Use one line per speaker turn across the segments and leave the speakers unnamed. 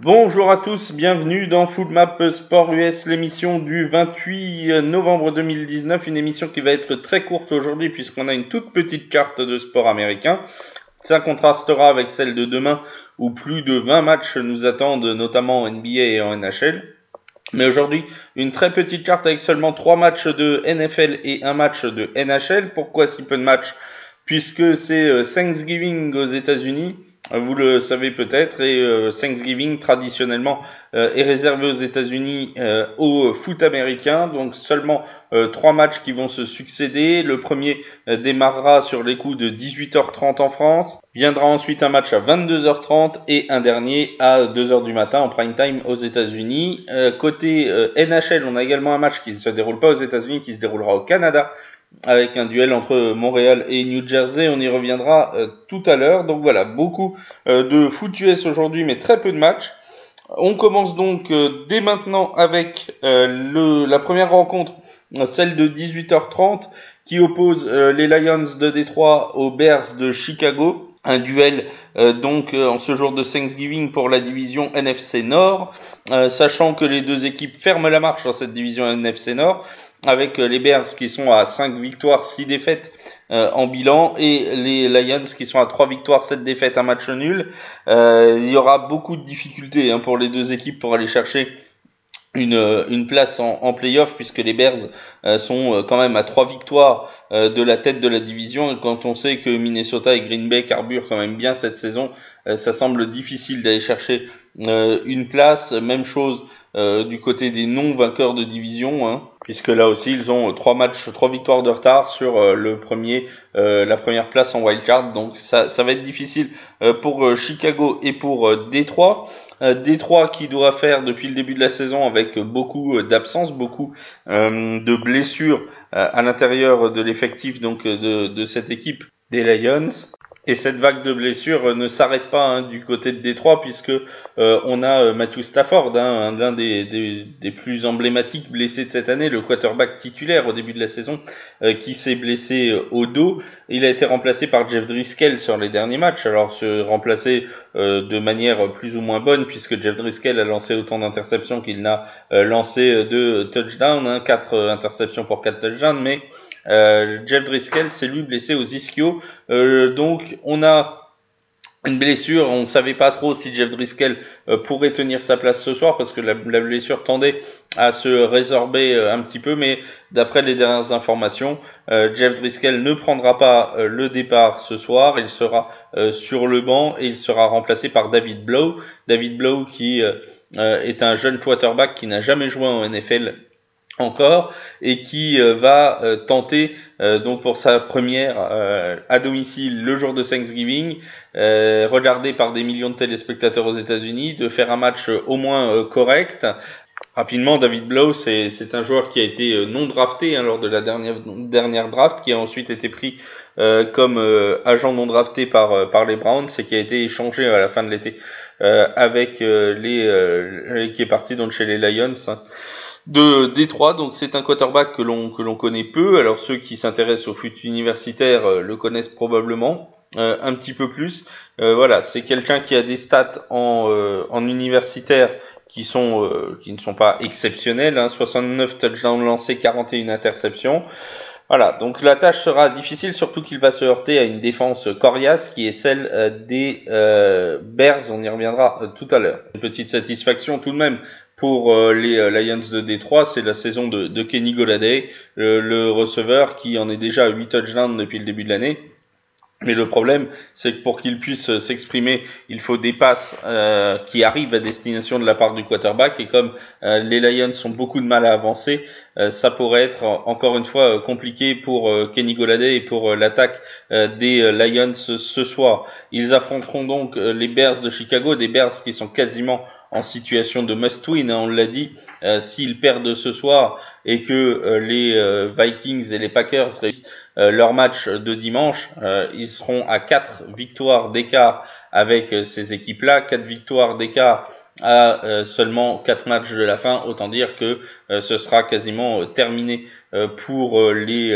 Bonjour à tous, bienvenue dans Full Map Sport US, l'émission du 28 novembre 2019, une émission qui va être très courte aujourd'hui puisqu'on a une toute petite carte de sport américain. Ça contrastera avec celle de demain où plus de 20 matchs nous attendent, notamment en NBA et en NHL. Mais aujourd'hui, une très petite carte avec seulement 3 matchs de NFL et un match de NHL. Pourquoi si peu de matchs? Puisque c'est euh, Thanksgiving aux États-Unis vous le savez peut-être, et euh, Thanksgiving traditionnellement euh, est réservé aux États-Unis euh, au foot américain, donc seulement trois matchs qui vont se succéder. Le premier démarrera sur les coups de 18h30 en France, viendra ensuite un match à 22h30 et un dernier à 2h du matin en prime time aux États-Unis. côté NHL, on a également un match qui ne se déroule pas aux États-Unis, qui se déroulera au Canada avec un duel entre Montréal et New Jersey. On y reviendra euh, tout à l'heure. Donc voilà, beaucoup euh, de foot US aujourd'hui, mais très peu de matchs. On commence donc euh, dès maintenant avec la première rencontre, celle de 18h30, qui oppose les Lions de Détroit aux Bears de Chicago. Un duel donc en ce jour de Thanksgiving pour la division NFC Nord, sachant que les deux équipes ferment la marche dans cette division NFC Nord avec euh, les Bears qui sont à 5 victoires, 6 défaites euh, en bilan et les Lions qui sont à 3 victoires, 7 défaites, un match nul. Euh, il y aura beaucoup de difficultés hein, pour les deux équipes pour aller chercher une, une place en, en playoff puisque les Bears sont quand même à 3 victoires de la tête de la division quand on sait que Minnesota et Green Bay carburent quand même bien cette saison, ça semble difficile d'aller chercher une place. Même chose du côté des non vainqueurs de division. Hein puisque là aussi ils ont trois matchs, trois victoires de retard sur euh, le premier, euh, la première place en wildcard. Donc ça, ça va être difficile euh, pour Chicago et pour Détroit. Détroit qui doit faire depuis le début de la saison avec beaucoup d'absences, beaucoup de blessures à l'intérieur de l'effectif donc de cette équipe des Lions. Et cette vague de blessures ne s'arrête pas hein, du côté de Détroit puisque euh, on a euh, Matthew Stafford, hein, l'un des, plus emblématiques blessés de cette année, le quarterback titulaire au début de la saison, euh, qui s'est blessé au dos. Il a été remplacé par Jeff Driscoll sur les derniers matchs. Alors se remplacer de manière plus ou moins bonne puisque Jeff Driscoll a lancé autant d'interceptions qu'il n'a lancé de touchdowns, hein, quatre interceptions pour quatre touchdowns, mais euh, Jeff Driscoll s'est lui blessé aux ischio. Euh, donc on a une blessure, on ne savait pas trop si Jeff Driscoll euh, pourrait tenir sa place ce soir parce que la, blessure tendait à se résorber un petit peu, mais d'après les dernières informations, Jeff Driscoll ne prendra pas le départ ce soir, il sera sur le banc et il sera remplacé par David Blow. David Blow qui est un jeune quarterback qui n'a jamais joué en NFL encore et qui euh, va euh, tenter euh, donc pour sa première à domicile le jour de Thanksgiving, regardé par des millions de téléspectateurs aux États-Unis, de faire un match au moins correct. Rapidement, David Blow, c'est un joueur qui a été non drafté hein, lors de la dernière, dernière draft, qui a ensuite été pris comme agent non drafté par, par les Browns et qui a été échangé à la fin de l'été avec les qui est parti donc chez les Lions. Hein de Détroit. Donc c'est un quarterback que l'on que l'on connaît peu. Alors ceux qui s'intéressent au foot universitaire euh, le connaissent probablement euh, un petit peu plus. Euh, voilà, c'est quelqu'un qui a des stats en en universitaire qui sont qui ne sont pas exceptionnels. Hein, 69 touchdowns lancés, 41 interceptions. Voilà, donc la tâche sera difficile, surtout qu'il va se heurter à une défense coriace qui est celle des Bears, on y reviendra tout à l'heure. Une petite satisfaction tout de même pour euh, les euh, Lions de Détroit, c'est la saison de, de Kenny Goladay, le, receveur qui en est déjà à 8 touchdowns depuis le début de l'année. Mais le problème, c'est que pour qu'il puisse s'exprimer, il faut des passes euh, qui arrivent à destination de la part du quarterback. Et comme les Lions ont beaucoup de mal à avancer, ça pourrait être encore une fois compliqué pour Kenny Goladay et pour l'attaque des Lions ce soir. Ils affronteront donc les Bears de Chicago, des Bears qui sont quasiment en situation de must-win, hein, on l'a dit, euh, s'ils perdent ce soir et que euh, les euh, Vikings et les Packers réussissent leur match de dimanche, ils seront à 4 victoires d'écart avec ces équipes-là, 4 victoires d'écart à seulement 4 matchs de la fin, autant dire que ce sera quasiment terminé pour les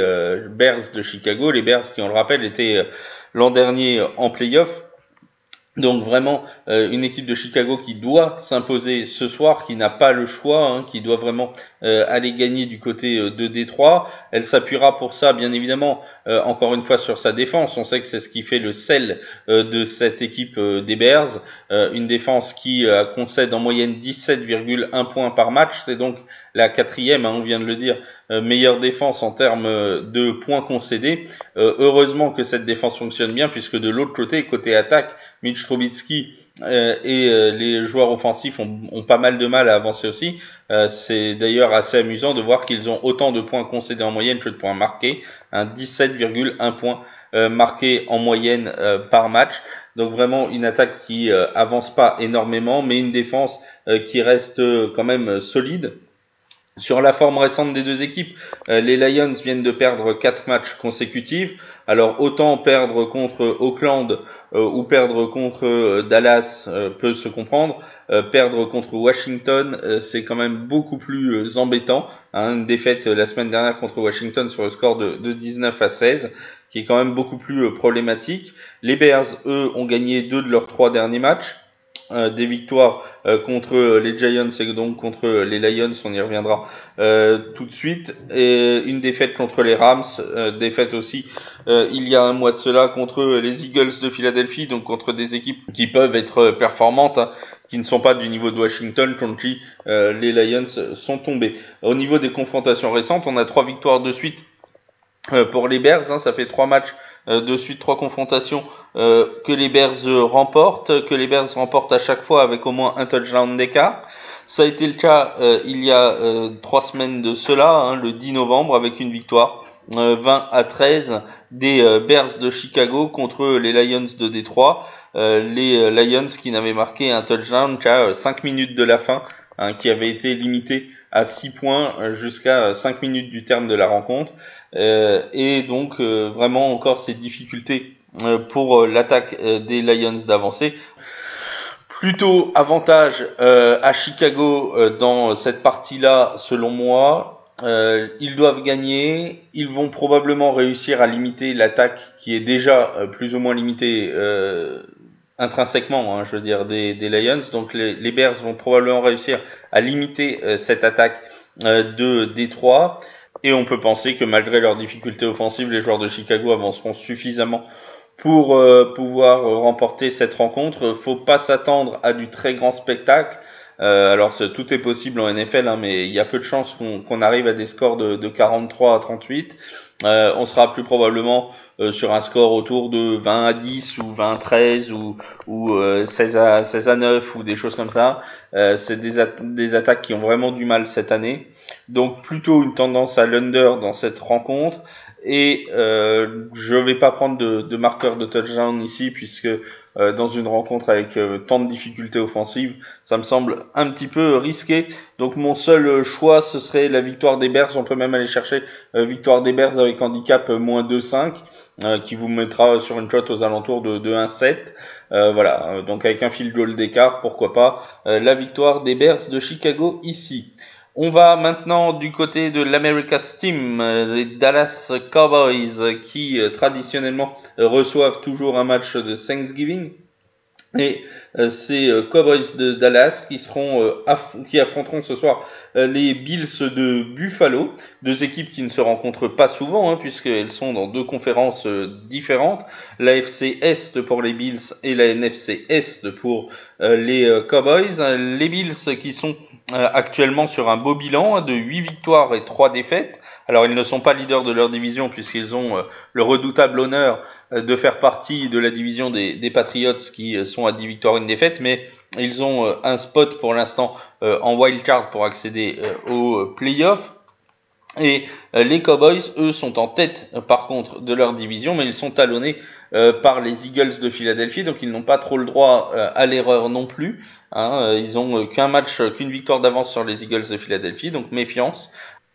Bears de Chicago, les Bears qui on le rappelle étaient l'an dernier en playoff Donc vraiment euh, une équipe de Chicago qui doit s'imposer ce soir, qui n'a pas le choix, hein, qui doit vraiment euh, aller gagner du côté euh, de Détroit. Elle s'appuiera pour ça bien évidemment encore une fois sur sa défense. On sait que c'est ce qui fait le sel de cette équipe des Bears. une défense qui concède en moyenne 17,1 points par match. C'est donc la quatrième, hein, on vient de le dire, meilleure défense en termes de points concédés. heureusement que cette défense fonctionne bien puisque de l'autre côté, côté attaque, Mitch Trubisky euh, et euh, les joueurs offensifs ont, pas mal de mal à avancer aussi. Euh, c'est d'ailleurs assez amusant de voir qu'ils ont autant de points concédés en moyenne que de points marqués, un 17,1 points marqués en moyenne par match. Donc vraiment une attaque qui avance pas énormément, mais une défense qui reste quand même solide. Sur la forme récente des deux équipes, euh, les Lions viennent de perdre quatre matchs consécutifs. Alors autant perdre contre Auckland euh, ou perdre contre euh, Dallas peut se comprendre. perdre contre Washington, c'est quand même beaucoup plus embêtant. Hein. une défaite la semaine dernière contre Washington sur le score de, de 19 à 16, qui est quand même beaucoup plus problématique. Les Bears, eux, ont gagné deux de leurs trois derniers matchs. Euh, des victoires euh, contre les Giants et donc contre les Lions, on y reviendra euh, tout de suite, et une défaite contre les Rams, défaite aussi il y a un mois de cela contre les Eagles de Philadelphie, donc contre des équipes qui peuvent être performantes. Hein, qui ne sont pas du niveau de Washington, contre les Lions sont tombés. Au niveau des confrontations récentes, on a trois victoires de suite pour les Bears, hein, ça fait trois matchs de suite trois confrontations euh, que les Bears remportent, que les Bears remportent à chaque fois avec au moins un touchdown d'écart. Ça a été le cas euh, il y a trois semaines de cela, hein, le 10 novembre, avec une victoire 20 à 13 des Bears de Chicago contre les Lions de Détroit. les Lions qui n'avaient marqué un touchdown qu'à 5 minutes de la fin, hein, qui avait été limité à 6 points jusqu'à 5 minutes du terme de la rencontre. Euh, et donc euh, vraiment encore ces difficultés euh, pour l'attaque des Lions d'avancer. Plutôt avantage à Chicago dans cette partie-là, selon moi. ils doivent gagner. Ils vont probablement réussir à limiter l'attaque qui est déjà plus ou moins limitée intrinsèquement, hein, je veux dire, des, Lions. Donc les, les, Bears vont probablement réussir à limiter cette attaque de Détroit. Et on peut penser que malgré leurs difficultés offensives, les joueurs de Chicago avanceront suffisamment pour euh, pouvoir remporter cette rencontre. Faut pas s'attendre à du très grand spectacle. Euh, alors tout est possible en NFL, hein, mais il y a peu de chances qu'on arrive à des scores de, de 43 à 38. Euh, on sera plus probablement euh, sur un score autour de 20 à 10 ou 20 à 13 ou, ou 16, à, 16 à 9 ou des choses comme ça. C'est des, des attaques qui ont vraiment du mal cette année. Donc plutôt une tendance à l'under dans cette rencontre. Et euh, je vais pas prendre de, de marqueur de touchdown ici puisque euh, dans une rencontre avec euh, tant de difficultés offensives, ça me semble un petit peu risqué. Donc mon seul choix, ce serait la victoire des Bears. On peut même aller chercher euh, victoire des Bears avec handicap moins 2-5 qui vous mettra sur une shot aux alentours de, de 1-7. voilà, donc avec un field goal d'écart, pourquoi pas la victoire des Bears de Chicago ici. On va maintenant du côté de l'America's Team, euh, les Dallas Cowboys, qui euh, traditionnellement reçoivent toujours un match de Thanksgiving. Et euh, c'est Cowboys de Dallas qui seront qui affronteront ce soir les Bills de Buffalo, deux équipes qui ne se rencontrent pas souvent hein, puisqu'elles sont dans deux conférences différentes, la FC Est pour les Bills et la NFC Est pour les Cowboys. Les Bills qui sont euh, actuellement sur un beau bilan de 8 victoires et 3 défaites. Alors ils ne sont pas leaders de leur division puisqu'ils ont euh, le redoutable honneur euh, de faire partie de la division des, Patriots qui sont à 10 victoires et une défaite, mais ils ont un spot pour l'instant en wild card pour accéder aux playoffs. Et les Cowboys, eux, sont en tête par contre de leur division, mais ils sont talonnés par les Eagles de Philadelphie, donc ils n'ont pas trop le droit à l'erreur non plus. Hein, euh, ils ont euh, qu'un match, euh, qu'une victoire d'avance sur les Eagles de Philadelphie, donc méfiance.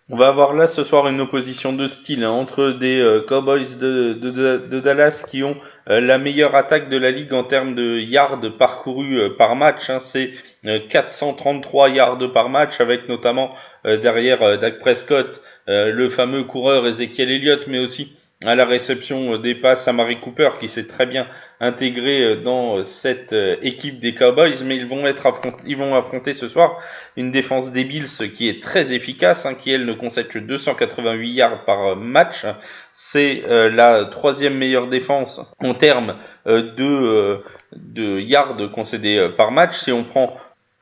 On va avoir là ce soir une opposition de style hein, entre des Cowboys de, Dallas qui ont la meilleure attaque de la ligue en termes de yards parcourus par match. Hein, C'est 433 yards par match avec notamment derrière Dak Prescott le fameux coureur Ezekiel Elliott, mais aussi à la réception des passes à Marie Cooper qui s'est très bien intégré dans cette équipe des Cowboys, mais ils vont être ils vont affronter ce soir une défense des Bills qui est très efficace, hein, qui elle ne concède que 288 yards par match. C'est la troisième meilleure défense en termes de, de yards concédés par match. Si on prend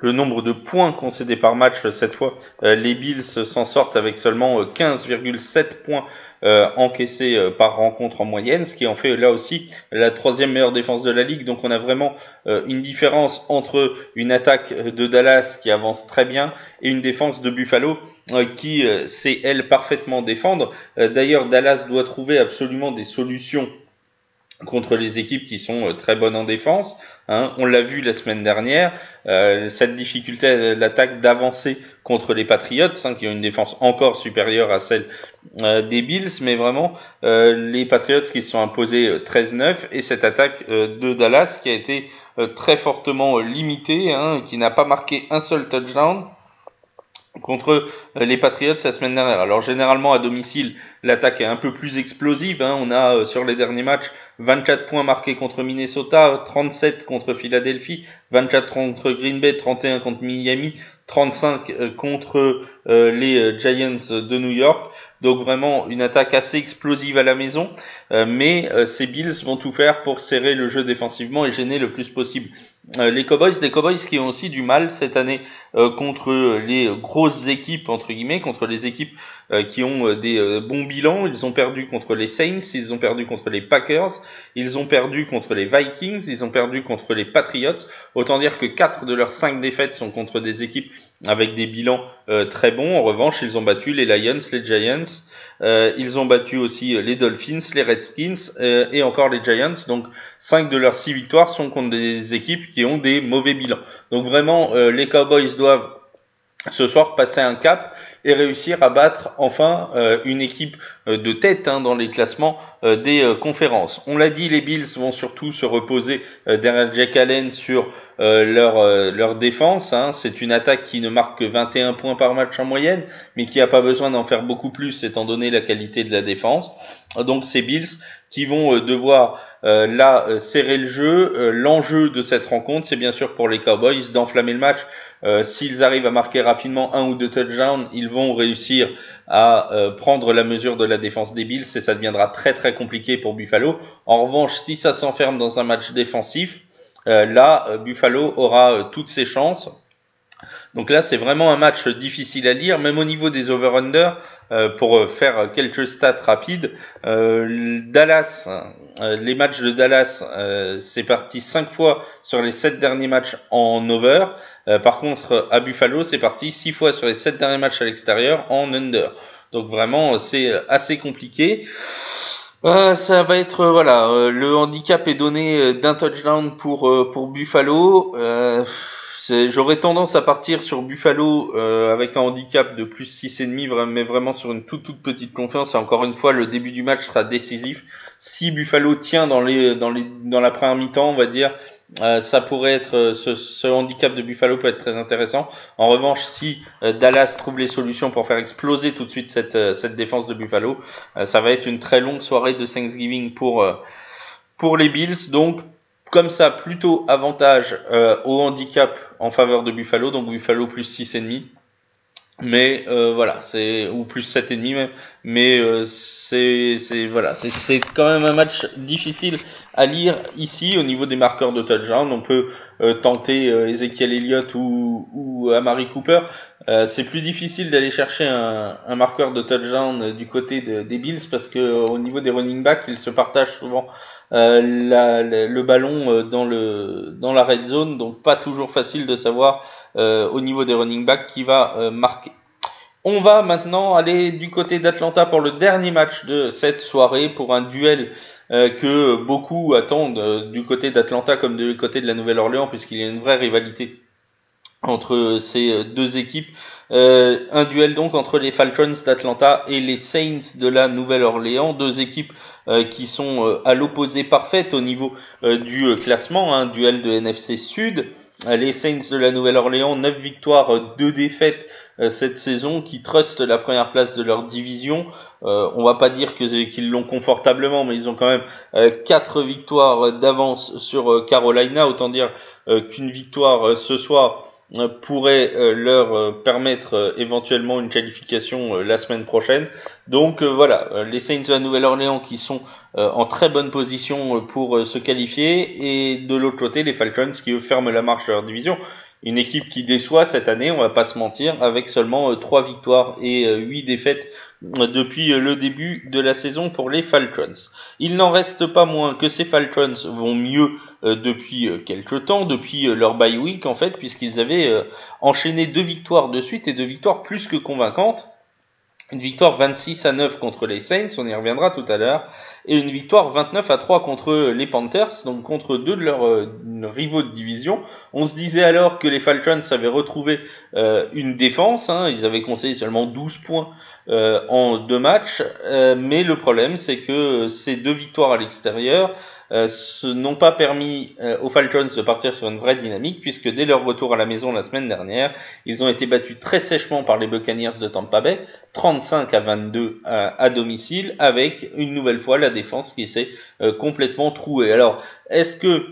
le nombre de points concédés par match cette fois, euh, les Bills s'en sortent avec seulement 15,7 euh, points euh, encaissés par rencontre en moyenne, ce qui en fait là aussi la troisième meilleure défense de la ligue. Donc on a vraiment une différence entre une attaque de Dallas qui avance très bien et une défense de Buffalo qui sait elle parfaitement défendre. D'ailleurs Dallas doit trouver absolument des solutions contre les équipes qui sont très bonnes en défense. Hein, on l'a vu la semaine dernière, euh, cette difficulté l'attaque d'avancer contre les Patriots, hein, qui ont une défense encore supérieure à celle euh, des Bills, mais vraiment euh, les Patriots qui se sont imposés 13-9 et cette attaque de Dallas qui a été très fortement limitée, hein, qui n'a pas marqué un seul touchdown contre les Patriots la semaine dernière. Alors généralement à domicile, l'attaque est un peu plus explosive. Hein. On a sur les derniers matchs 24 points marqués contre Minnesota, 37 contre Philadelphie, 24 contre Green Bay, 31 contre Miami, 35 euh, contre euh, les euh, Giants de New York. Donc vraiment une attaque assez explosive à la maison, mais ces Bills vont tout faire pour serrer le jeu défensivement et gêner le plus possible les Cowboys, des Cowboys qui ont aussi du mal cette année euh, contre les grosses équipes entre guillemets, contre les équipes euh, qui ont des bons bilans. Ils ont perdu contre les Saints, ils ont perdu contre les Packers, ils ont perdu contre les Vikings, ils ont perdu contre les Patriots. Autant dire que quatre de leurs cinq défaites sont contre des équipes avec des bilans très bons. En revanche, ils ont battu les Lions, les Giants, euh, ils ont battu aussi les Dolphins, les Redskins euh, et encore les Giants. Donc 5 de leurs 6 victoires sont contre des équipes qui ont des mauvais bilans. Donc vraiment, euh, les Cowboys doivent ce soir passer un cap et réussir à battre enfin une équipe de tête hein, dans les classements des conférences. On l'a dit, les Bills vont surtout se reposer derrière Jack Allen sur euh, leur, euh, leur défense. Hein. C'est une attaque qui ne marque que 21 points par match en moyenne, mais qui n'a pas besoin d'en faire beaucoup plus étant donné la qualité de la défense. Donc c'est Bills qui vont euh, devoir là serrer le jeu. L'enjeu de cette rencontre, c'est bien sûr pour les Cowboys d'enflammer le match. S'ils arrivent à marquer rapidement un ou deux touchdowns, ils vont réussir à prendre la mesure de la défense des Bills ça deviendra très très compliqué pour Buffalo. En revanche, si ça s'enferme dans un match défensif, euh, là, euh, Buffalo aura euh, toutes ses chances. Donc là, c'est vraiment un match difficile à lire, même au niveau des over-under. pour faire quelques stats rapides, Dallas, les matchs de Dallas, c'est parti 5 fois sur les 7 derniers matchs en over. par contre, à Buffalo, c'est parti 6 fois sur les 7 derniers matchs à l'extérieur en under. Donc vraiment, c'est assez compliqué. Euh, ça va être euh, voilà, euh, le handicap est donné d'un touchdown pour pour Buffalo. J'aurais tendance à partir sur Buffalo avec un handicap de plus 6,5, mais vraiment sur une toute toute petite confiance. Et encore une fois, le début du match sera décisif. Si Buffalo tient dans les dans les dans la première mi-temps, on va dire, euh, ça pourrait être euh, ce, ce, handicap de Buffalo peut être très intéressant. En revanche, si euh, Dallas trouve les solutions pour faire exploser tout de suite cette, cette défense de Buffalo, ça va être une très longue soirée de Thanksgiving pour pour les Bills. Donc comme ça, plutôt avantage au handicap en faveur de Buffalo, donc Buffalo plus 6,5. Mais euh, voilà, c'est ou plus 7,5 même. Mais euh, c'est voilà, c'est quand même un match difficile à lire ici au niveau des marqueurs de touchdown. On peut euh, tenter Ezekiel Elliott ou ou Amari Cooper. c'est plus difficile d'aller chercher un, un marqueur de touchdown du côté des Bills parce que au niveau des running backs, ils se partagent souvent la, le ballon dans le dans la red zone, donc pas toujours facile de savoir euh, au niveau des running backs qui va euh, marquer. On va maintenant aller du côté d'Atlanta pour le dernier match de cette soirée pour un duel euh, que beaucoup attendent du côté d'Atlanta comme du côté de la Nouvelle-Orléans puisqu'il y a une vraie rivalité entre ces deux équipes. Un duel donc entre les Falcons d'Atlanta et les Saints de la Nouvelle-Orléans, deux équipes qui sont à l'opposé parfaite au niveau du classement, un duel de NFC Sud. les Saints de la Nouvelle-Orléans, 9 victoires, 2 défaites cette saison, qui trustent la première place de leur division. Euh, on va pas dire qu'ils l'ont confortablement, mais ils ont quand même 4 victoires d'avance sur Carolina. Autant dire qu'une victoire ce soir euh, pourrait euh, leur euh, permettre éventuellement une qualification la semaine prochaine. Donc voilà, les Saints de la Nouvelle-Orléans qui sont en très bonne position pour se qualifier et de l'autre côté les Falcons qui ferment la marche de leur division. Une équipe qui déçoit cette année, on va pas se mentir, avec seulement 3 victoires et 8 défaites depuis le début de la saison pour les Falcons. Il n'en reste pas moins que ces Falcons vont mieux euh, depuis euh, quelques temps, depuis euh, leur bye week en fait, puisqu'ils avaient enchaîné deux victoires de suite et deux victoires plus que convaincantes. Une victoire 26 à 9 contre les Saints, on y reviendra tout à l'heure, et une victoire 29 à 3 contre les Panthers, donc contre deux de leurs rivaux de division. On se disait alors que les Falcons avaient retrouvé une défense, hein, ils avaient conseillé seulement 12 points en deux matchs, mais le problème c'est que ces deux victoires à l'extérieur euh, n'ont pas permis euh, aux Falcons de partir sur une vraie dynamique, puisque dès leur retour à la maison la semaine dernière, ils ont été battus très sèchement par les Buccaneers de Tampa Bay, 35 à 22 à, domicile, avec une nouvelle fois la défense qui s'est euh, complètement trouée. Alors, est-ce que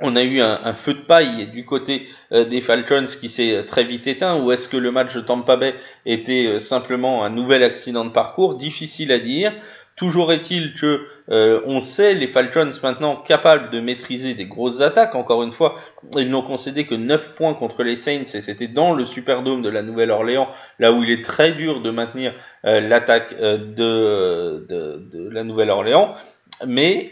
on a eu un, feu de paille du côté des Falcons qui s'est très vite éteint ou est-ce que le match de Tampa Bay était simplement un nouvel accident de parcours? Difficile à dire. Toujours est-il que euh, on sait les Falcons maintenant capables de maîtriser des grosses attaques. Encore une fois, ils n'ont concédé que 9 points contre les Saints et c'était dans le Superdome de la Nouvelle-Orléans, là où il est très dur de maintenir euh, l'attaque euh, de, de, la Nouvelle-Orléans. Mais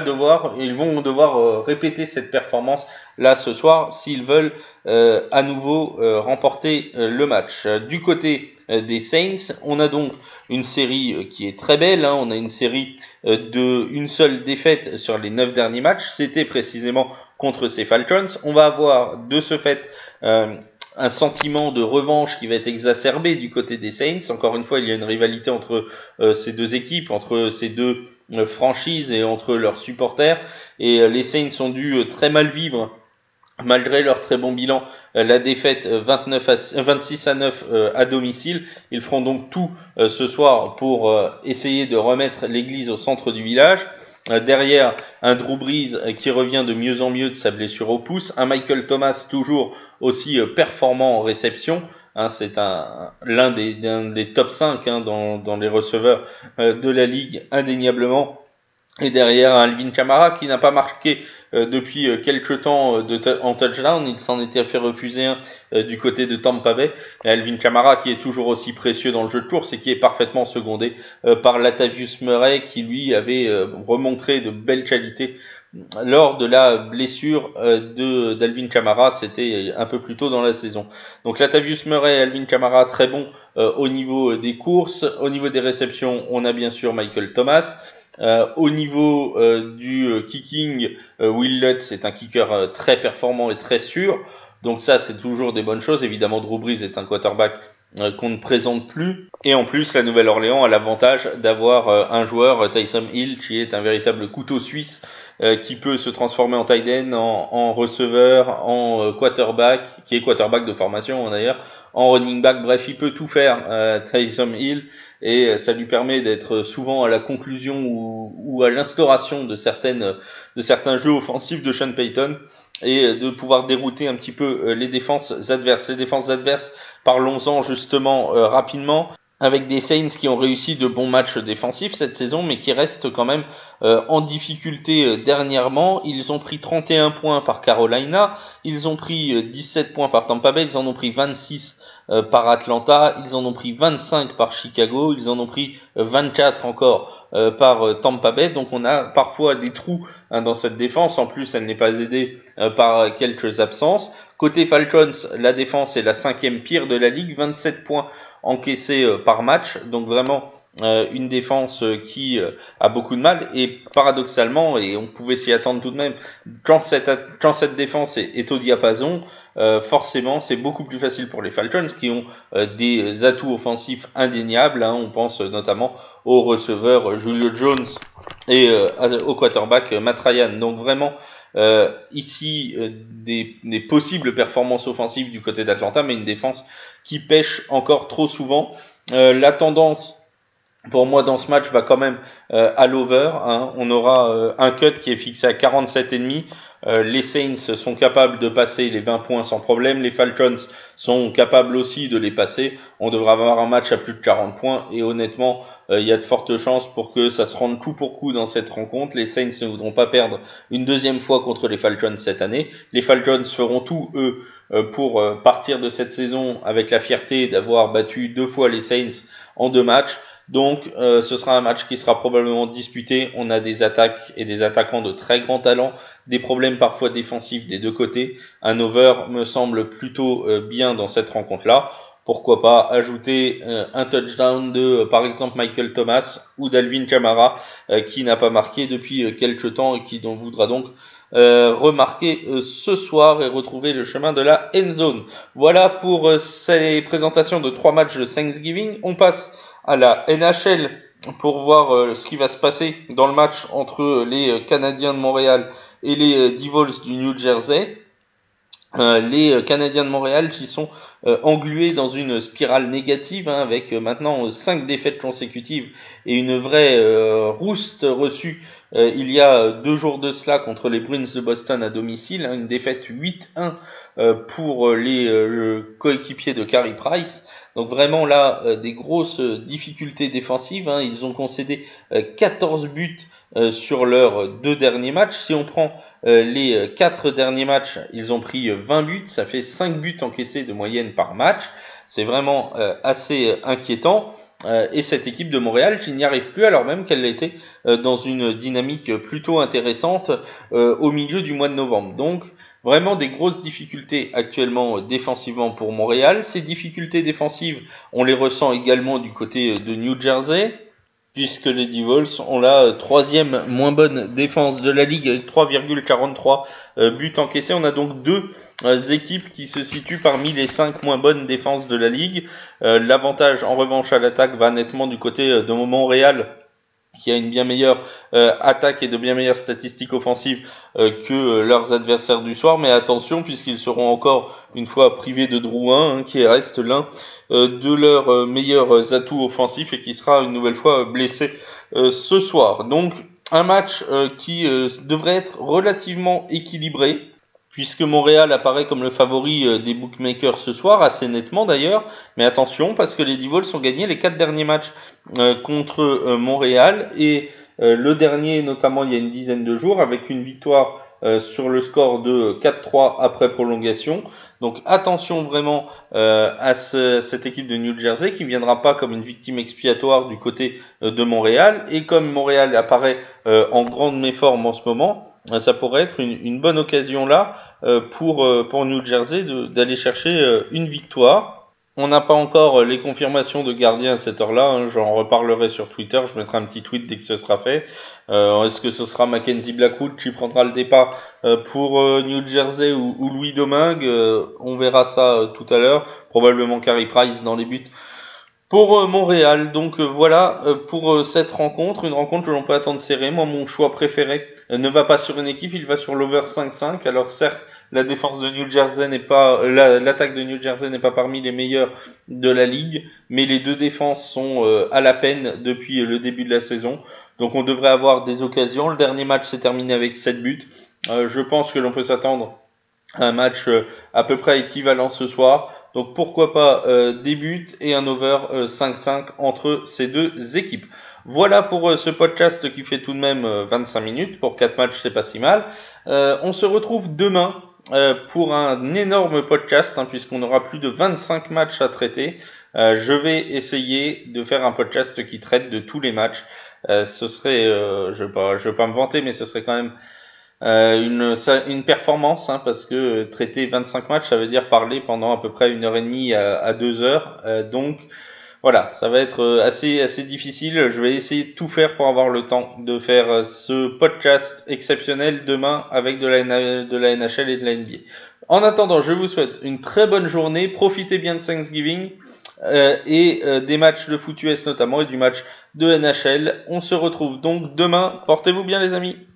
devoir, ils vont devoir répéter cette performance là ce soir s'ils veulent à nouveau remporter le match. Du côté euh, des Saints. On a donc une série euh, qui est très belle. Hein. On a une série euh, de une seule défaite sur les neuf derniers matchs. C'était précisément contre ces Falcons. On va avoir de ce fait un sentiment de revanche qui va être exacerbé du côté des Saints. Encore une fois, il y a une rivalité entre ces deux équipes, entre ces deux franchises et entre leurs supporters. Et les Saints ont dû très mal vivre malgré leur très bon bilan, euh, la défaite 29 euh, à, 26 euh, à 9 à domicile. Ils feront donc tout ce soir pour essayer de remettre l'église au centre du village. Derrière, un Drew Brees qui revient de mieux en mieux de sa blessure au pouce. Un Michael Thomas toujours aussi performant en réception. Hein, c'est un, l'un des, top 5 hein, dans, les receveurs de la ligue, indéniablement. Et derrière, Alvin Kamara qui n'a pas marqué euh, depuis euh, quelques temps euh, de en touchdown. Il s'en était fait refuser un du côté de Tampa Bay. Et Alvin Kamara qui est toujours aussi précieux dans le jeu de course et qui est parfaitement secondé par Latavius Murray qui lui avait remontré de belles qualités lors de la blessure de d'Alvin Kamara, c'était un peu plus tôt dans la saison. Donc Latavius Murray et Alvin Kamara très bon au niveau des courses, au niveau des réceptions, on a bien sûr Michael Thomas. Euh, au niveau euh, du euh, kicking, Will Lutz est un kicker très performant et très sûr. Donc ça, c'est toujours des bonnes choses. Évidemment, Drew Brees est un quarterback qu'on ne présente plus. Et en plus, la Nouvelle-Orléans a l'avantage d'avoir un joueur, Tyson Hill, qui est un véritable couteau suisse, qui peut se transformer en tight end, en, receveur, en quarterback, qui est quarterback de formation d'ailleurs, en running back. Bref, il peut tout faire, Tyson Hill et euh, ça lui permet d'être souvent à la conclusion ou, à l'instauration de certaines de certains jeux offensifs de Sean Payton et de pouvoir dérouter un petit peu euh, les défenses adverses. Les défenses adverses, parlons-en justement euh, rapidement avec des Saints qui ont réussi de bons matchs défensifs cette saison, mais qui restent quand même en difficulté dernièrement. Ils ont pris 31 points par Carolina, ils ont pris 17 points par Tampa Bay, ils en ont pris 26 euh, par Atlanta, ils en ont pris 25 par Chicago, ils en ont pris 24 encore euh, par euh, Tampa Bay. Donc on a parfois des trous hein, dans cette défense. En plus, elle n'est pas aidée par quelques absences. Côté Falcons, la défense est la cinquième pire de la ligue, 27 points encaissés par match. Donc vraiment une défense qui a beaucoup de mal et paradoxalement et on pouvait s'y attendre tout de même quand cette, défense est, au diapason euh, forcément c'est beaucoup plus facile pour les Falcons qui ont euh, des atouts offensifs indéniables. Hein. on pense notamment au receveur Julio Jones et euh, au quarterback Matt Ryan. Donc vraiment ici des, des, possibles performances offensives du côté d'Atlanta, mais une défense qui pêche encore trop souvent. la tendance pour moi dans ce match va quand même euh, à l'over. Hein. On aura euh, un cut qui est fixé à 47,5. Euh, les Saints sont capables de passer les 20 points sans problème. Les Falcons sont capables aussi de les passer. On devrait avoir un match à plus de 40 points. Et honnêtement, il y a de fortes chances pour que ça se rende coup pour coup dans cette rencontre. Les Saints ne voudront pas perdre une deuxième fois contre les Falcons cette année. Les Falcons feront tout, eux, pour partir de cette saison avec la fierté d'avoir battu deux fois les Saints en deux matchs. Donc euh, ce sera un match qui sera probablement disputé. On a des attaques et des attaquants de très grand talent, des problèmes parfois défensifs des deux côtés. Un over me semble plutôt euh, bien dans cette rencontre-là. Pourquoi pas ajouter euh, un touchdown de par exemple Michael Thomas ou d'Alvin Kamara qui n'a pas marqué depuis quelques temps et qui voudra donc remarquer ce soir et retrouver le chemin de la end zone. Voilà pour ces présentations de trois matchs de Thanksgiving. On passe à la NHL pour voir euh, ce qui va se passer dans le match entre les euh, Canadiens de Montréal et les euh, Devils du New Jersey. les Canadiens de Montréal qui sont englués dans une spirale négative hein, avec maintenant cinq défaites consécutives et une vraie rouste reçue il y a deux jours de cela contre les Bruins de Boston à domicile, hein, une défaite 8-1 pour les coéquipiers de Carey Price. Donc vraiment là, euh, des grosses euh, difficultés défensives. Hein. Ils ont concédé 14 euh, buts sur leurs deux derniers matchs. Si on prend les quatre derniers matchs, ils ont pris 20 buts. Ça fait 5 buts encaissés de moyenne par match. C'est vraiment assez inquiétant. Et cette équipe de Montréal qui n'y arrive plus alors même qu'elle était dans une dynamique plutôt intéressante au milieu du mois de novembre. Donc Vraiment des grosses difficultés actuellement euh, défensivement pour Montréal. Ces difficultés défensives, on les ressent également du côté euh, de New Jersey, puisque les Devils ont la euh, troisième moins bonne défense de la ligue avec 3,43 buts encaissés. On a donc deux équipes qui se situent parmi les cinq moins bonnes défenses de la ligue. L'avantage en revanche à l'attaque va nettement du côté de Montréal qui a une bien meilleure euh, attaque et de bien meilleures statistiques offensives euh, que euh, leurs adversaires du soir. Mais attention, puisqu'ils seront encore une fois privés de Drouin, hein, qui reste l'un de leurs meilleurs atouts offensifs et qui sera une nouvelle fois blessé ce soir. Donc un match qui devrait être relativement équilibré puisque Montréal apparaît comme le favori euh, des bookmakers ce soir, assez nettement d'ailleurs. Mais attention, parce que les Devils ont gagné les quatre derniers matchs euh, contre euh, Montréal et le dernier, notamment il y a une dizaine de jours, avec une victoire sur le score de 4-3 après prolongation. Donc attention vraiment à cette équipe de New Jersey qui ne viendra pas comme une victime expiatoire du côté de Montréal. Et comme Montréal apparaît en grande méforme en ce moment, ça pourrait être une, une bonne occasion là euh, pour, euh, pour New Jersey d'aller chercher euh, une victoire. On n'a pas encore les confirmations de gardien à cette heure-là. Hein. J'en reparlerai sur Twitter. Je mettrai un petit tweet dès que ce sera fait. Est-ce que ce sera Mackenzie Blackwood qui prendra le départ pour New Jersey ou, ou Louis Domingue? On verra ça tout à l'heure. Probablement Carey Price dans les buts pour Montréal. Donc voilà pour cette rencontre, une rencontre que l'on peut attendre serrée. Moi, mon choix préféré ne va pas sur une équipe, il va sur l'over 5-5. Alors certes, la défense de New Jersey n'est pas, l'attaque de New Jersey n'est pas parmi les meilleures de la ligue, mais les deux défenses sont euh, à la peine depuis le début de la saison. Donc on devrait avoir des occasions. Le dernier match s'est terminé avec 7 buts. Euh, je pense que l'on peut s'attendre à un match euh, à peu près équivalent ce soir. Donc pourquoi pas des buts et un over 5-5 entre ces deux équipes. Voilà pour ce podcast qui fait tout de même 25 minutes. Pour 4 matchs, c'est pas si mal. on se retrouve demain euh, pour un énorme podcast, hein, puisqu'on aura plus de 25 matchs à traiter. Euh, je vais essayer de faire un podcast qui traite de tous les matchs. Euh, ce serait, je ne vais pas me vanter, mais ce serait quand même une, une performance, hein, parce que traiter 25 matchs, ça veut dire parler pendant à peu près une heure et demie à, deux heures. donc voilà, ça va être euh, assez assez difficile. Je vais essayer de tout faire pour avoir le temps de faire euh, ce podcast exceptionnel demain avec de la, de la NHL et de la NBA. En attendant, je vous souhaite une très bonne journée. Profitez bien de Thanksgiving euh, et des matchs de foot US notamment et du match de NHL. On se retrouve donc demain. Portez-vous bien les amis.